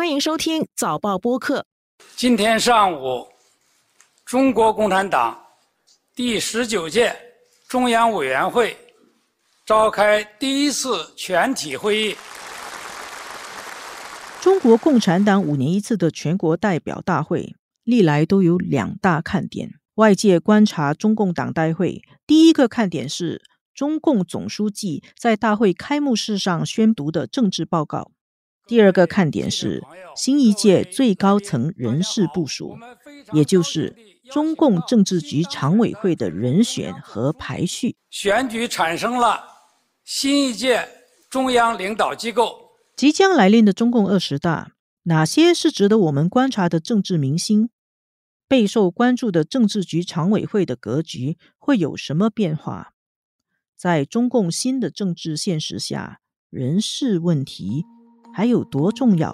欢迎收听早报播客。今天上午，中国共产党第十九届中央委员会召开第一次全体会议。中国共产党五年一次的全国代表大会，历来都有两大看点。外界观察中共党代会，第一个看点是中共总书记在大会开幕式上宣读的政治报告。第二个看点是新一届最高层人事部署，也就是中共政治局常委会的人选和排序。选举产生了新一届中央领导机构。即将来临的中共二十大，哪些是值得我们观察的政治明星？备受关注的政治局常委会的格局会有什么变化？在中共新的政治现实下，人事问题。还有多重要？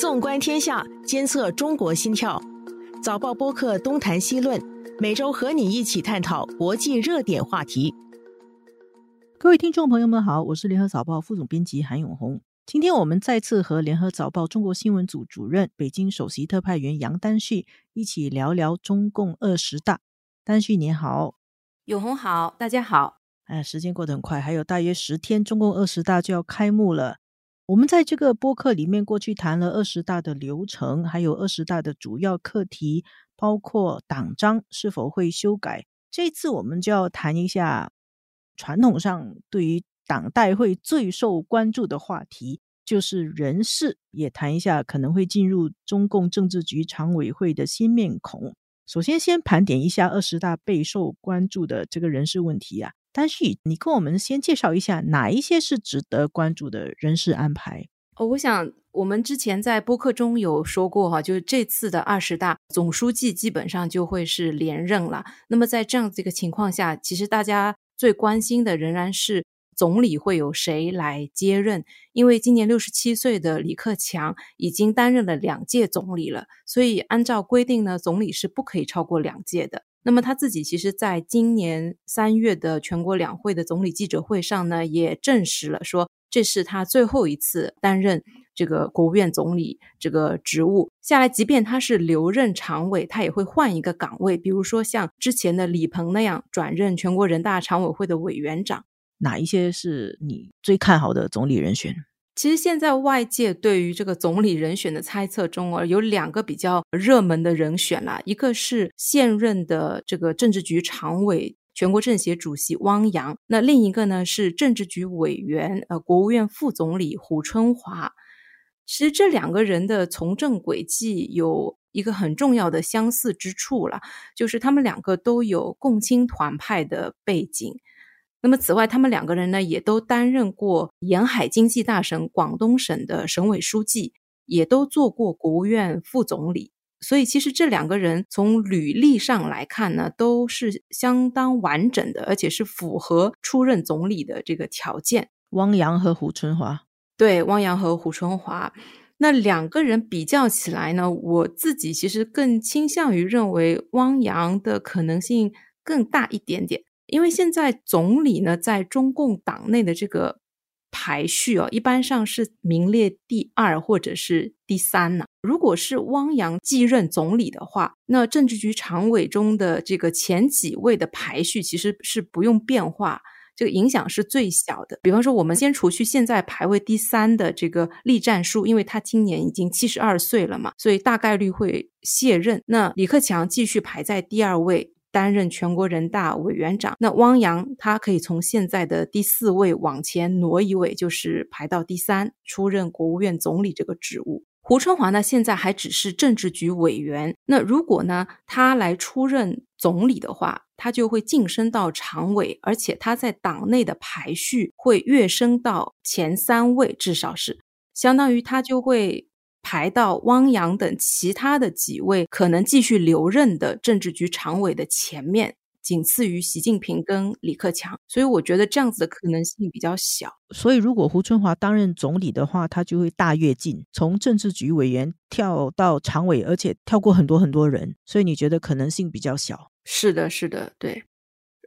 纵观天下，监测中国心跳。早报播客东谈西论，每周和你一起探讨国际热点话题。各位听众朋友们好，我是联合早报副总编辑韩永红。今天我们再次和联合早报中国新闻组主任、北京首席特派员杨丹旭一起聊聊中共二十大。丹旭你好，永红好，大家好。哎，时间过得很快，还有大约十天，中共二十大就要开幕了。我们在这个播客里面过去谈了二十大的流程，还有二十大的主要课题，包括党章是否会修改。这次我们就要谈一下传统上对于党代会最受关注的话题，就是人事，也谈一下可能会进入中共政治局常委会的新面孔。首先，先盘点一下二十大备受关注的这个人事问题啊。但是，你跟我们先介绍一下哪一些是值得关注的人事安排？哦，我想我们之前在播客中有说过哈，就是这次的二十大总书记基本上就会是连任了。那么在这样子一个情况下，其实大家最关心的仍然是总理会有谁来接任，因为今年六十七岁的李克强已经担任了两届总理了，所以按照规定呢，总理是不可以超过两届的。那么他自己其实在今年三月的全国两会的总理记者会上呢，也证实了说这是他最后一次担任这个国务院总理这个职务。下来，即便他是留任常委，他也会换一个岗位，比如说像之前的李鹏那样转任全国人大常委会的委员长。哪一些是你最看好的总理人选？其实现在外界对于这个总理人选的猜测中啊，有两个比较热门的人选啦，一个是现任的这个政治局常委、全国政协主席汪洋，那另一个呢是政治局委员、呃国务院副总理胡春华。其实这两个人的从政轨迹有一个很重要的相似之处了，就是他们两个都有共青团派的背景。那么，此外，他们两个人呢，也都担任过沿海经济大省广东省的省委书记，也都做过国务院副总理。所以，其实这两个人从履历上来看呢，都是相当完整的，而且是符合出任总理的这个条件。汪洋和胡春华，对，汪洋和胡春华，那两个人比较起来呢，我自己其实更倾向于认为汪洋的可能性更大一点点。因为现在总理呢，在中共党内的这个排序哦，一般上是名列第二或者是第三呢。如果是汪洋继任总理的话，那政治局常委中的这个前几位的排序其实是不用变化，这个影响是最小的。比方说，我们先除去现在排位第三的这个栗战书，因为他今年已经七十二岁了嘛，所以大概率会卸任。那李克强继续排在第二位。担任全国人大委员长，那汪洋他可以从现在的第四位往前挪一位，就是排到第三，出任国务院总理这个职务。胡春华呢，现在还只是政治局委员。那如果呢，他来出任总理的话，他就会晋升到常委，而且他在党内的排序会跃升到前三位，至少是相当于他就会。排到汪洋等其他的几位可能继续留任的政治局常委的前面，仅次于习近平跟李克强，所以我觉得这样子的可能性比较小。所以如果胡春华担任总理的话，他就会大跃进，从政治局委员跳到常委，而且跳过很多很多人，所以你觉得可能性比较小？是的，是的，对。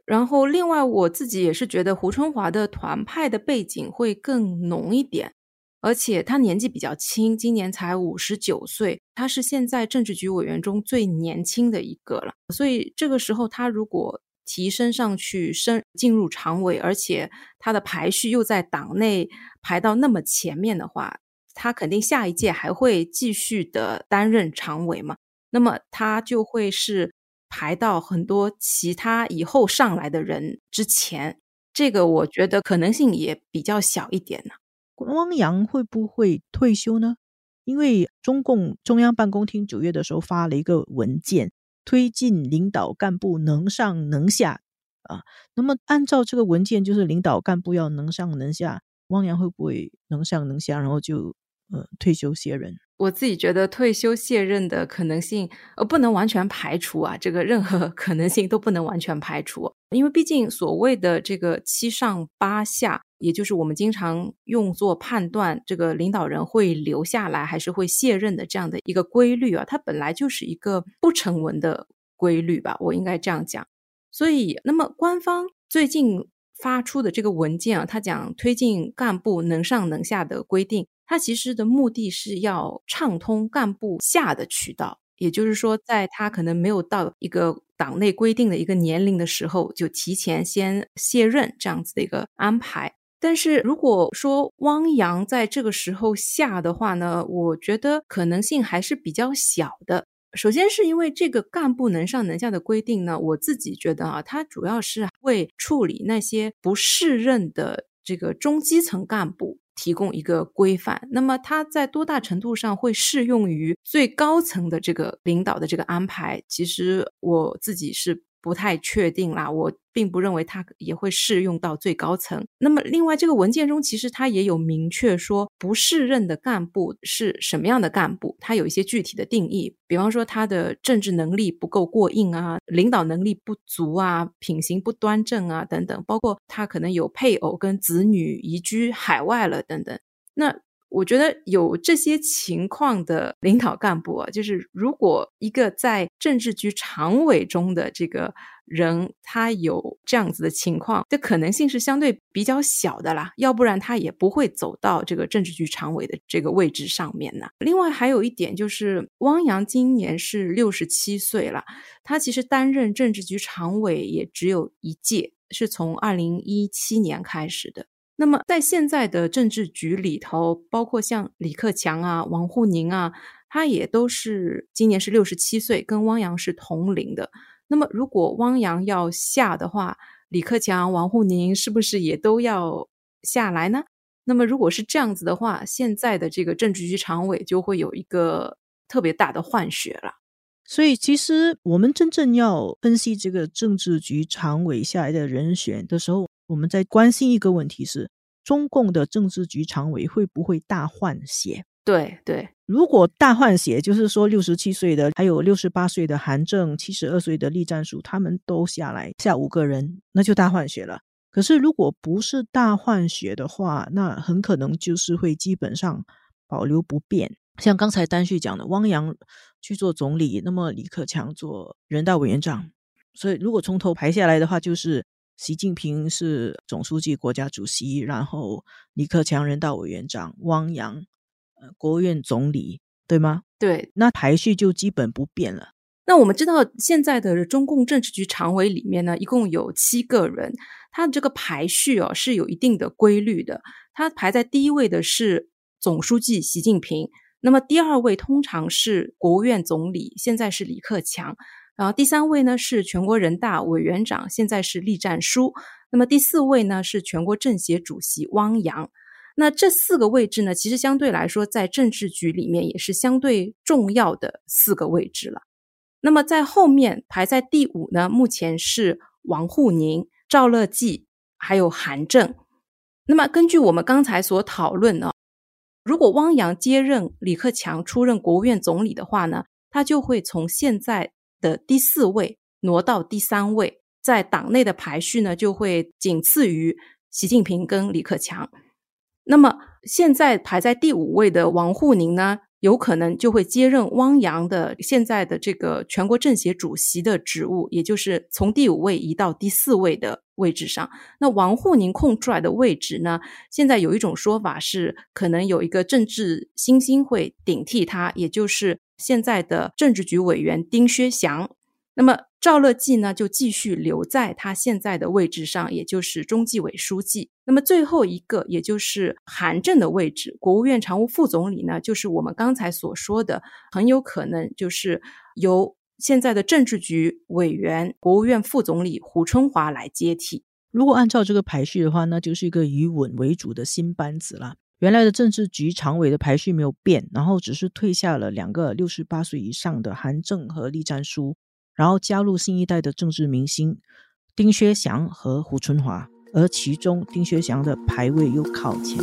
然后另外我自己也是觉得胡春华的团派的背景会更浓一点。而且他年纪比较轻，今年才五十九岁，他是现在政治局委员中最年轻的一个了。所以这个时候，他如果提升上去，升进入常委，而且他的排序又在党内排到那么前面的话，他肯定下一届还会继续的担任常委嘛。那么他就会是排到很多其他以后上来的人之前，这个我觉得可能性也比较小一点呢。汪洋会不会退休呢？因为中共中央办公厅九月的时候发了一个文件，推进领导干部能上能下啊。那么按照这个文件，就是领导干部要能上能下，汪洋会不会能上能下，然后就呃退休卸任？我自己觉得退休卸任的可能性，呃，不能完全排除啊。这个任何 可能性都不能完全排除，因为毕竟所谓的这个七上八下，也就是我们经常用作判断这个领导人会留下来还是会卸任的这样的一个规律啊，它本来就是一个不成文的规律吧，我应该这样讲。所以，那么官方最近发出的这个文件啊，他讲推进干部能上能下的规定。它其实的目的是要畅通干部下的渠道，也就是说，在他可能没有到一个党内规定的一个年龄的时候，就提前先卸任这样子的一个安排。但是如果说汪洋在这个时候下的话呢，我觉得可能性还是比较小的。首先是因为这个干部能上能下的规定呢，我自己觉得啊，它主要是为处理那些不适任的这个中基层干部。提供一个规范，那么它在多大程度上会适用于最高层的这个领导的这个安排？其实我自己是。不太确定啦，我并不认为它也会适用到最高层。那么，另外这个文件中其实它也有明确说，不适任的干部是什么样的干部，它有一些具体的定义。比方说，他的政治能力不够过硬啊，领导能力不足啊，品行不端正啊等等，包括他可能有配偶跟子女移居海外了等等。那我觉得有这些情况的领导干部啊，就是如果一个在政治局常委中的这个人，他有这样子的情况，这可能性是相对比较小的啦。要不然他也不会走到这个政治局常委的这个位置上面呢。另外还有一点就是，汪洋今年是六十七岁了，他其实担任政治局常委也只有一届，是从二零一七年开始的。那么，在现在的政治局里头，包括像李克强啊、王沪宁啊，他也都是今年是六十七岁，跟汪洋是同龄的。那么，如果汪洋要下的话，李克强、王沪宁是不是也都要下来呢？那么，如果是这样子的话，现在的这个政治局常委就会有一个特别大的换血了。所以，其实我们真正要分析这个政治局常委下来的人选的时候，我们在关心一个问题是：中共的政治局常委会不会大换血？对对，如果大换血，就是说六十七岁的，还有六十八岁的韩正，七十二岁的栗战书，他们都下来下五个人，那就大换血了。可是如果不是大换血的话，那很可能就是会基本上保留不变。像刚才丹旭讲的，汪洋去做总理，那么李克强做人大委员长，所以如果从头排下来的话，就是。习近平是总书记、国家主席，然后李克强人大委员长，汪洋呃国务院总理，对吗？对，那排序就基本不变了。那我们知道现在的中共政治局常委里面呢，一共有七个人，他这个排序哦是有一定的规律的。他排在第一位的是总书记习近平，那么第二位通常是国务院总理，现在是李克强。然后第三位呢是全国人大委员长，现在是栗战书。那么第四位呢是全国政协主席汪洋。那这四个位置呢，其实相对来说在政治局里面也是相对重要的四个位置了。那么在后面排在第五呢，目前是王沪宁、赵乐际还有韩正。那么根据我们刚才所讨论呢，如果汪洋接任李克强出任国务院总理的话呢，他就会从现在。的第四位挪到第三位，在党内的排序呢，就会仅次于习近平跟李克强。那么现在排在第五位的王沪宁呢，有可能就会接任汪洋的现在的这个全国政协主席的职务，也就是从第五位移到第四位的位置上。那王沪宁空出来的位置呢？现在有一种说法是，可能有一个政治新星会顶替他，也就是现在的政治局委员丁薛祥。那么赵乐际呢，就继续留在他现在的位置上，也就是中纪委书记。那么最后一个，也就是韩正的位置，国务院常务副总理呢，就是我们刚才所说的，很有可能就是由现在的政治局委员、国务院副总理胡春华来接替。如果按照这个排序的话，那就是一个以稳为主的新班子了。原来的政治局常委的排序没有变，然后只是退下了两个六十八岁以上的韩正和栗战书。然后加入新一代的政治明星丁薛祥和胡春华，而其中丁薛祥的排位又靠前。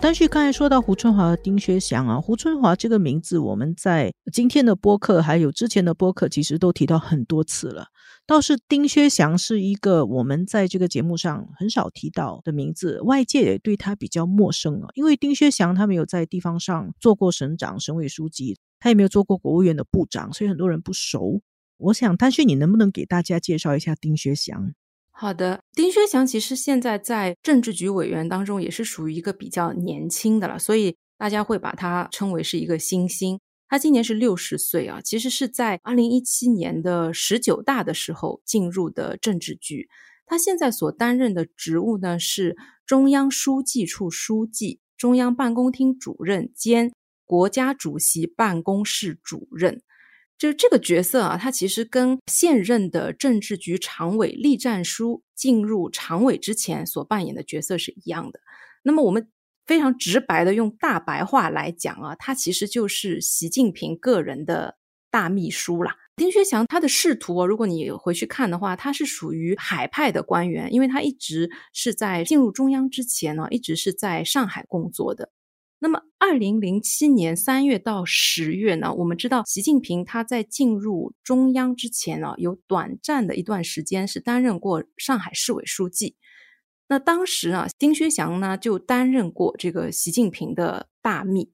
但是刚才说到胡春华和丁薛祥啊，胡春华这个名字，我们在今天的播客还有之前的播客，其实都提到很多次了。倒是丁薛祥是一个我们在这个节目上很少提到的名字，外界也对他比较陌生啊。因为丁薛祥他没有在地方上做过省长、省委书记，他也没有做过国务院的部长，所以很多人不熟。我想，丹旭，你能不能给大家介绍一下丁薛祥？好的，丁薛祥其实现在在政治局委员当中也是属于一个比较年轻的了，所以大家会把他称为是一个新星。他今年是六十岁啊，其实是在二零一七年的十九大的时候进入的政治局。他现在所担任的职务呢是中央书记处书记、中央办公厅主任兼国家主席办公室主任。就这个角色啊，他其实跟现任的政治局常委栗战书进入常委之前所扮演的角色是一样的。那么我们。非常直白的用大白话来讲啊，他其实就是习近平个人的大秘书啦。丁薛祥他的仕途啊，如果你回去看的话，他是属于海派的官员，因为他一直是在进入中央之前呢，一直是在上海工作的。那么，二零零七年三月到十月呢，我们知道习近平他在进入中央之前呢，有短暂的一段时间是担任过上海市委书记。那当时啊，丁薛祥呢就担任过这个习近平的大秘，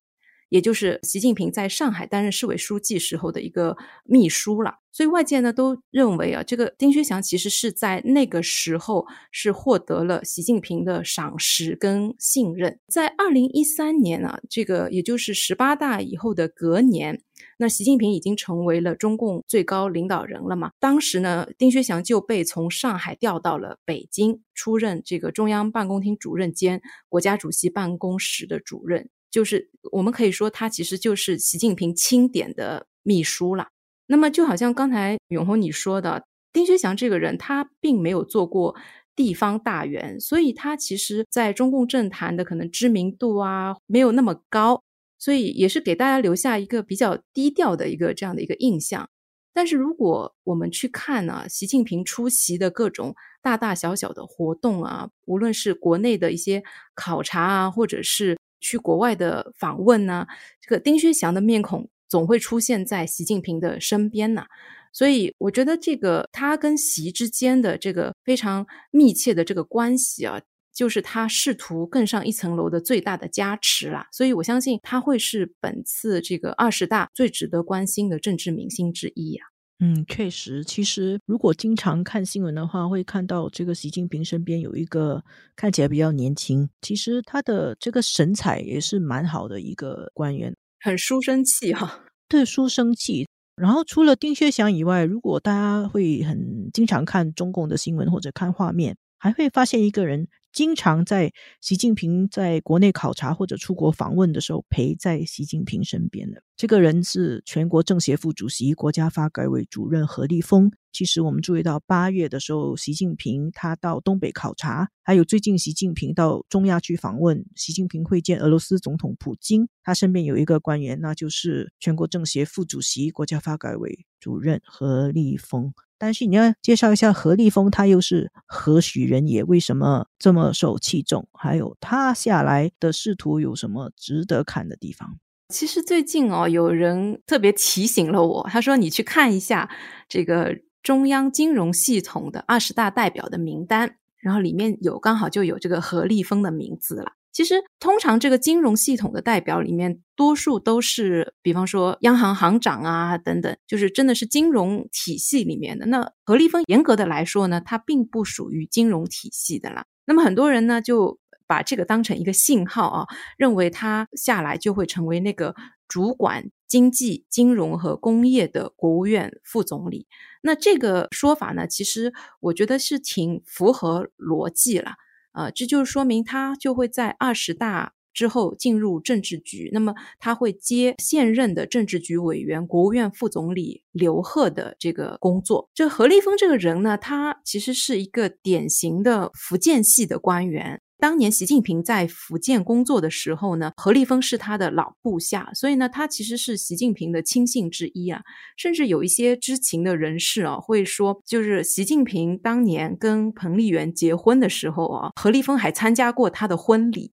也就是习近平在上海担任市委书记时候的一个秘书了。所以外界呢都认为啊，这个丁薛祥其实是在那个时候是获得了习近平的赏识跟信任。在二零一三年啊，这个也就是十八大以后的隔年。那习近平已经成为了中共最高领导人了嘛？当时呢，丁薛祥就被从上海调到了北京，出任这个中央办公厅主任兼国家主席办公室的主任。就是我们可以说，他其实就是习近平钦点的秘书了。那么，就好像刚才永红你说的，丁薛祥这个人，他并没有做过地方大员，所以他其实在中共政坛的可能知名度啊，没有那么高。所以也是给大家留下一个比较低调的一个这样的一个印象。但是如果我们去看呢，习近平出席的各种大大小小的活动啊，无论是国内的一些考察啊，或者是去国外的访问呢，这个丁薛祥的面孔总会出现在习近平的身边呢。所以我觉得这个他跟习之间的这个非常密切的这个关系啊。就是他试图更上一层楼的最大的加持啦，所以我相信他会是本次这个二十大最值得关心的政治明星之一呀。嗯，确实，其实如果经常看新闻的话，会看到这个习近平身边有一个看起来比较年轻，其实他的这个神采也是蛮好的一个官员，很书生气哈。对，书生气。然后除了丁薛祥以外，如果大家会很经常看中共的新闻或者看画面，还会发现一个人。经常在习近平在国内考察或者出国访问的时候陪在习近平身边的这个人是全国政协副主席、国家发改委主任何立峰。其实我们注意到八月的时候，习近平他到东北考察，还有最近习近平到中亚去访问，习近平会见俄罗斯总统普京，他身边有一个官员，那就是全国政协副主席、国家发改委主任何立峰。但是你要介绍一下何立峰，他又是何许人也？为什么这么受器重？还有他下来的仕途有什么值得看的地方？其实最近哦，有人特别提醒了我，他说你去看一下这个中央金融系统的二十大代表的名单，然后里面有刚好就有这个何立峰的名字了。其实，通常这个金融系统的代表里面，多数都是，比方说央行行长啊等等，就是真的是金融体系里面的。那何立峰严格的来说呢，他并不属于金融体系的啦。那么很多人呢，就把这个当成一个信号啊，认为他下来就会成为那个主管经济、金融和工业的国务院副总理。那这个说法呢，其实我觉得是挺符合逻辑了。呃，这就是说明他就会在二十大之后进入政治局，那么他会接现任的政治局委员、国务院副总理刘鹤的这个工作。这何立峰这个人呢，他其实是一个典型的福建系的官员。当年习近平在福建工作的时候呢，何立峰是他的老部下，所以呢，他其实是习近平的亲信之一啊。甚至有一些知情的人士啊，会说，就是习近平当年跟彭丽媛结婚的时候啊，何立峰还参加过他的婚礼。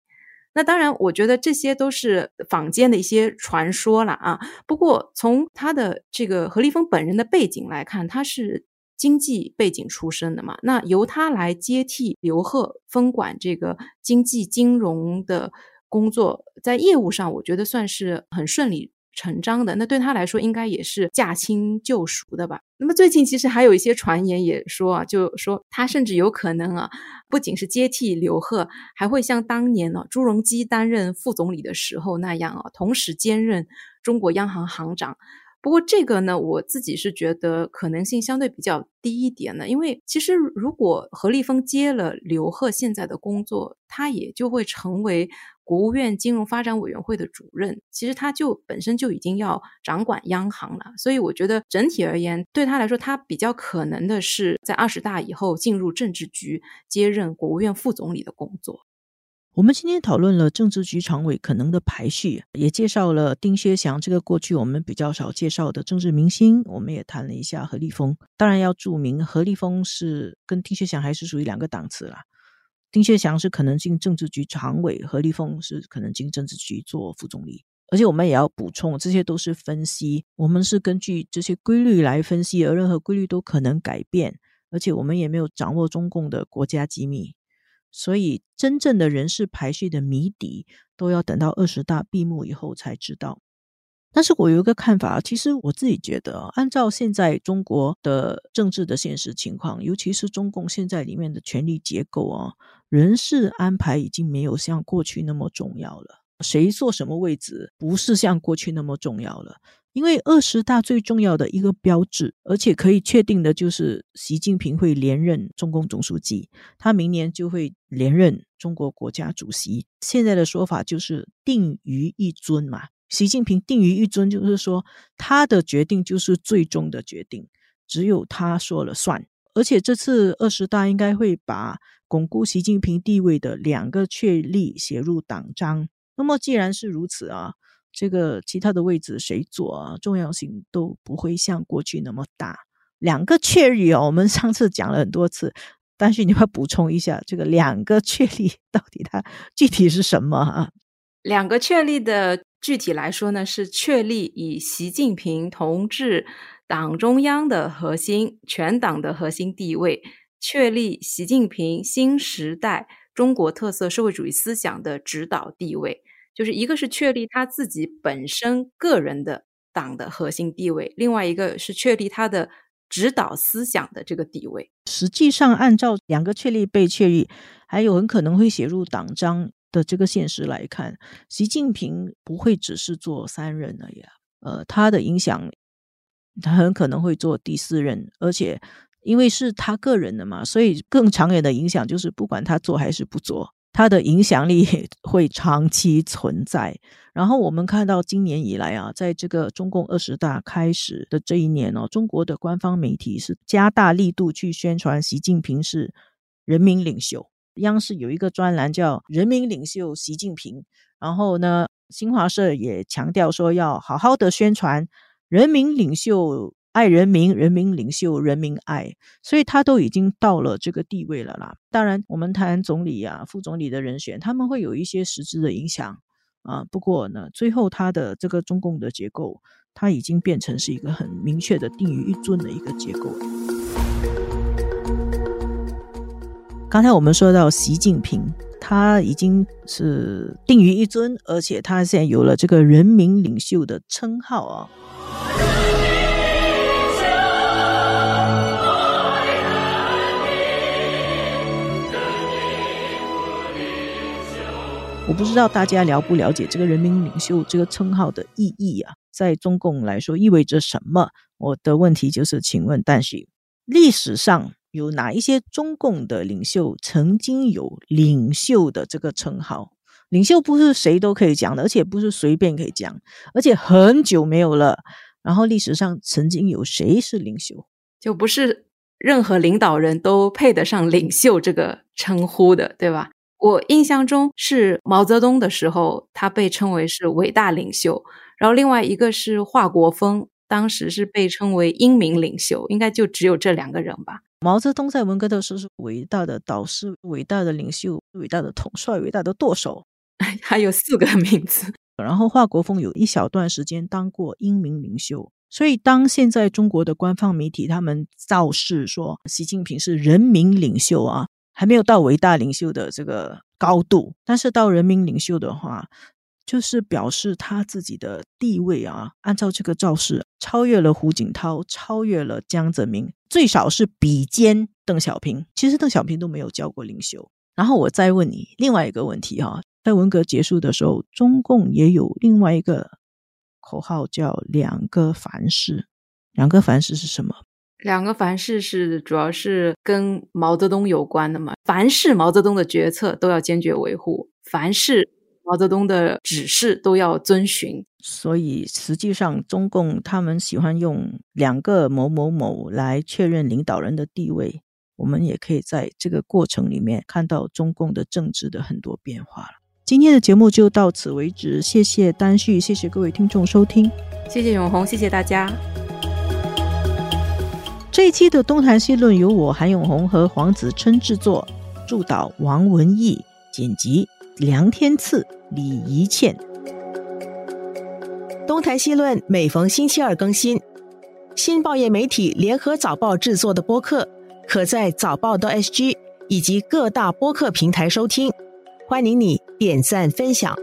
那当然，我觉得这些都是坊间的一些传说了啊。不过从他的这个何立峰本人的背景来看，他是。经济背景出身的嘛，那由他来接替刘鹤分管这个经济金融的工作，在业务上我觉得算是很顺理成章的。那对他来说，应该也是驾轻就熟的吧。那么最近其实还有一些传言也说啊，就说他甚至有可能啊，不仅是接替刘鹤，还会像当年呢朱镕基担任副总理的时候那样啊，同时兼任中国央行行长。不过这个呢，我自己是觉得可能性相对比较低一点的，因为其实如果何立峰接了刘鹤现在的工作，他也就会成为国务院金融发展委员会的主任，其实他就本身就已经要掌管央行了，所以我觉得整体而言，对他来说，他比较可能的是在二十大以后进入政治局，接任国务院副总理的工作。我们今天讨论了政治局常委可能的排序，也介绍了丁薛祥这个过去我们比较少介绍的政治明星。我们也谈了一下何立峰，当然要注明何立峰是跟丁薛祥还是属于两个档次啦。丁薛祥是可能进政治局常委，何立峰是可能进政治局做副总理。而且我们也要补充，这些都是分析，我们是根据这些规律来分析，而任何规律都可能改变，而且我们也没有掌握中共的国家机密。所以，真正的人事排序的谜底，都要等到二十大闭幕以后才知道。但是我有一个看法，其实我自己觉得，按照现在中国的政治的现实情况，尤其是中共现在里面的权力结构啊，人事安排已经没有像过去那么重要了。谁坐什么位置，不是像过去那么重要了。因为二十大最重要的一个标志，而且可以确定的就是习近平会连任中共总书记，他明年就会连任中国国家主席。现在的说法就是定于一尊嘛，习近平定于一尊，就是说他的决定就是最终的决定，只有他说了算。而且这次二十大应该会把巩固习近平地位的两个确立写入党章。那么既然是如此啊。这个其他的位置谁坐啊？重要性都不会像过去那么大。两个确立哦，我们上次讲了很多次，但是你要补充一下，这个两个确立到底它具体是什么啊？两个确立的具体来说呢，是确立以习近平同志党中央的核心、全党的核心地位，确立习近平新时代中国特色社会主义思想的指导地位。就是一个是确立他自己本身个人的党的核心地位，另外一个是确立他的指导思想的这个地位。实际上，按照两个确立被确立，还有很可能会写入党章的这个现实来看，习近平不会只是做三任而已。呃，他的影响，他很可能会做第四任，而且因为是他个人的嘛，所以更长远的影响就是不管他做还是不做。它的影响力 会长期存在。然后我们看到今年以来啊，在这个中共二十大开始的这一年哦，中国的官方媒体是加大力度去宣传习近平是人民领袖。央视有一个专栏叫《人民领袖习近平》，然后呢，新华社也强调说要好好的宣传人民领袖。爱人民，人民领袖，人民爱，所以他都已经到了这个地位了啦。当然，我们谈总理啊、副总理的人选，他们会有一些实质的影响啊。不过呢，最后他的这个中共的结构，他已经变成是一个很明确的定于一尊的一个结构。刚才我们说到习近平，他已经是定于一尊，而且他现在有了这个人民领袖的称号啊。我不知道大家了不了解这个人民领袖这个称号的意义啊，在中共来说意味着什么？我的问题就是，请问但是历史上有哪一些中共的领袖曾经有领袖的这个称号？领袖不是谁都可以讲的，而且不是随便可以讲，而且很久没有了。然后历史上曾经有谁是领袖？就不是任何领导人都配得上领袖这个称呼的，对吧？我印象中是毛泽东的时候，他被称为是伟大领袖。然后另外一个是华国锋，当时是被称为英明领袖。应该就只有这两个人吧。毛泽东在文革的时候是伟大的导师、伟大的领袖、伟大的统帅、伟大的舵手，还有四个名字。然后华国锋有一小段时间当过英明领袖。所以当现在中国的官方媒体他们造势说习近平是人民领袖啊。还没有到伟大领袖的这个高度，但是到人民领袖的话，就是表示他自己的地位啊。按照这个造势，超越了胡锦涛，超越了江泽民，最少是比肩邓小平。其实邓小平都没有叫过领袖。然后我再问你另外一个问题哈，在文革结束的时候，中共也有另外一个口号叫“两个凡是”，两个凡是是什么？两个凡是是主要是跟毛泽东有关的嘛？凡是毛泽东的决策都要坚决维护，凡是毛泽东的指示都要遵循。所以实际上，中共他们喜欢用两个某某某来确认领导人的地位。我们也可以在这个过程里面看到中共的政治的很多变化了。今天的节目就到此为止，谢谢丹旭，谢谢各位听众收听，谢谢永红，谢谢大家。这一期的东谈西论由我韩永红和黄子琛制作，助导王文义，剪辑梁天赐、李怡倩。东谈西论每逢星期二更新，新报业媒体联合早报制作的播客，可在早报的 SG 以及各大播客平台收听。欢迎你点赞分享。